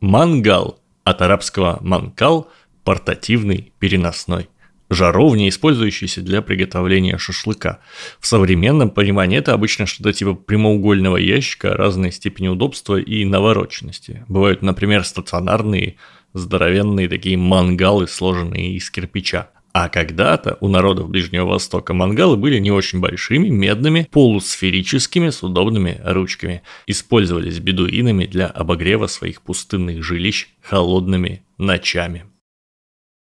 Мангал от арабского манкал – портативный, переносной жаровни, использующиеся для приготовления шашлыка. В современном понимании это обычно что-то типа прямоугольного ящика разной степени удобства и навороченности. Бывают, например, стационарные, здоровенные такие мангалы, сложенные из кирпича. А когда-то у народов Ближнего Востока мангалы были не очень большими, медными, полусферическими с удобными ручками. Использовались бедуинами для обогрева своих пустынных жилищ холодными ночами.